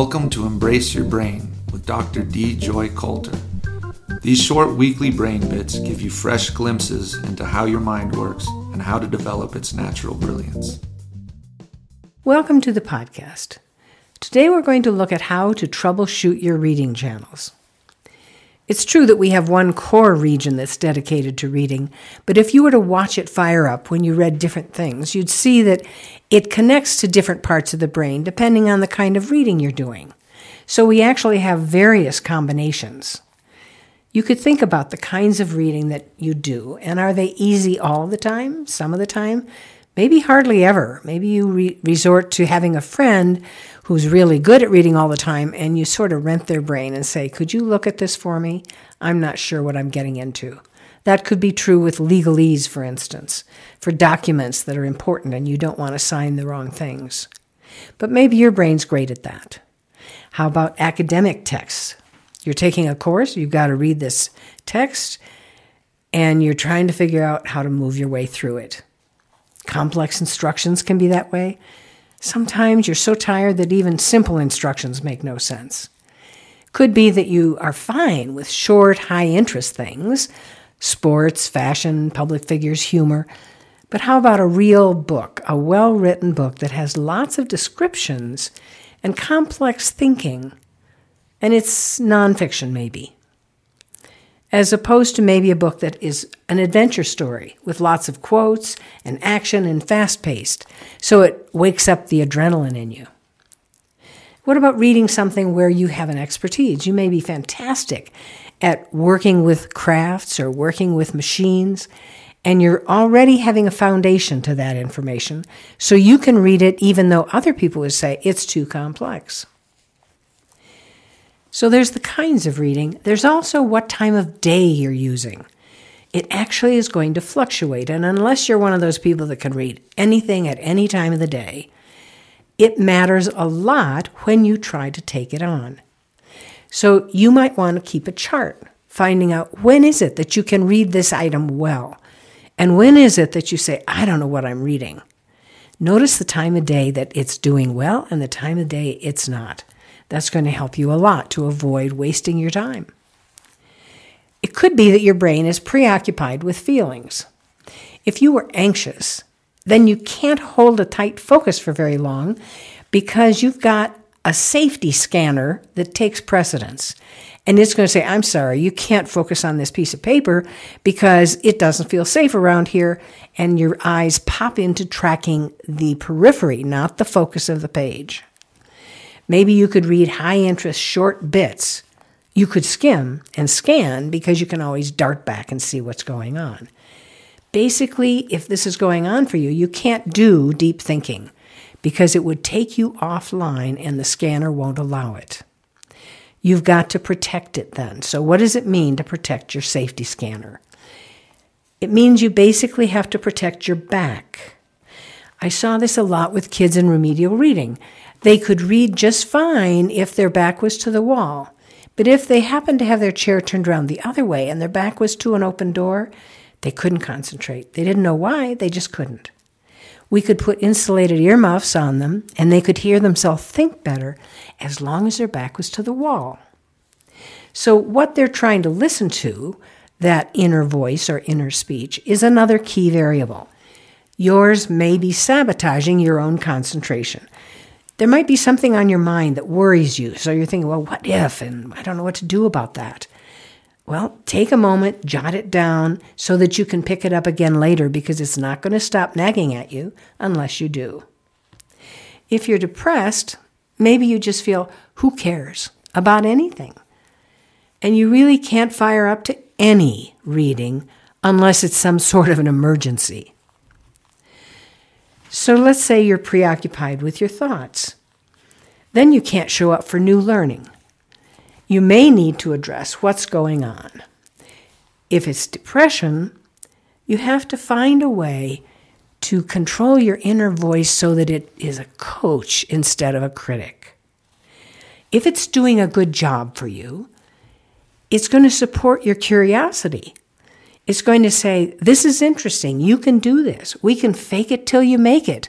Welcome to Embrace Your Brain with Dr. Dee Joy Coulter. These short weekly brain bits give you fresh glimpses into how your mind works and how to develop its natural brilliance. Welcome to the podcast. Today we're going to look at how to troubleshoot your reading channels. It's true that we have one core region that's dedicated to reading, but if you were to watch it fire up when you read different things, you'd see that it connects to different parts of the brain depending on the kind of reading you're doing. So we actually have various combinations. You could think about the kinds of reading that you do, and are they easy all the time? Some of the time? Maybe hardly ever. Maybe you re- resort to having a friend who's really good at reading all the time and you sort of rent their brain and say, Could you look at this for me? I'm not sure what I'm getting into. That could be true with legalese, for instance, for documents that are important and you don't want to sign the wrong things. But maybe your brain's great at that. How about academic texts? You're taking a course, you've got to read this text, and you're trying to figure out how to move your way through it. Complex instructions can be that way. Sometimes you're so tired that even simple instructions make no sense. Could be that you are fine with short, high interest things sports, fashion, public figures, humor. But how about a real book, a well written book that has lots of descriptions and complex thinking? And it's nonfiction, maybe as opposed to maybe a book that is an adventure story with lots of quotes and action and fast paced, so it wakes up the adrenaline in you. What about reading something where you have an expertise? You may be fantastic at working with crafts or working with machines, and you're already having a foundation to that information, so you can read it even though other people would say it's too complex. So there's the kinds of reading. There's also what time of day you're using. It actually is going to fluctuate, and unless you're one of those people that can read anything at any time of the day, it matters a lot when you try to take it on. So you might want to keep a chart, finding out when is it that you can read this item well, and when is it that you say, I don't know what I'm reading. Notice the time of day that it's doing well and the time of day it's not. That's going to help you a lot to avoid wasting your time. It could be that your brain is preoccupied with feelings. If you are anxious, then you can't hold a tight focus for very long because you've got a safety scanner that takes precedence. And it's going to say, I'm sorry, you can't focus on this piece of paper because it doesn't feel safe around here. And your eyes pop into tracking the periphery, not the focus of the page. Maybe you could read high interest short bits. You could skim and scan because you can always dart back and see what's going on. Basically, if this is going on for you, you can't do deep thinking because it would take you offline and the scanner won't allow it. You've got to protect it then. So, what does it mean to protect your safety scanner? It means you basically have to protect your back. I saw this a lot with kids in remedial reading. They could read just fine if their back was to the wall. But if they happened to have their chair turned around the other way and their back was to an open door, they couldn't concentrate. They didn't know why, they just couldn't. We could put insulated earmuffs on them and they could hear themselves think better as long as their back was to the wall. So, what they're trying to listen to, that inner voice or inner speech, is another key variable. Yours may be sabotaging your own concentration there might be something on your mind that worries you. So you're thinking, well, what if? And I don't know what to do about that. Well, take a moment, jot it down so that you can pick it up again later because it's not going to stop nagging at you unless you do. If you're depressed, maybe you just feel, who cares about anything? And you really can't fire up to any reading unless it's some sort of an emergency. So let's say you're preoccupied with your thoughts. Then you can't show up for new learning. You may need to address what's going on. If it's depression, you have to find a way to control your inner voice so that it is a coach instead of a critic. If it's doing a good job for you, it's going to support your curiosity it's going to say, This is interesting. You can do this. We can fake it till you make it.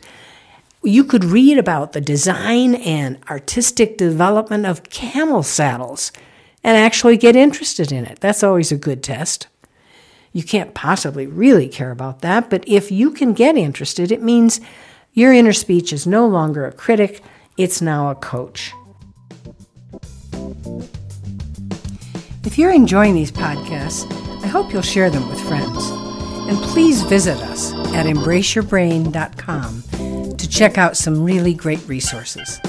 You could read about the design and artistic development of camel saddles and actually get interested in it. That's always a good test. You can't possibly really care about that, but if you can get interested, it means your inner speech is no longer a critic, it's now a coach. If you're enjoying these podcasts, I hope you'll share them with friends. And please visit us at embraceyourbrain.com to check out some really great resources.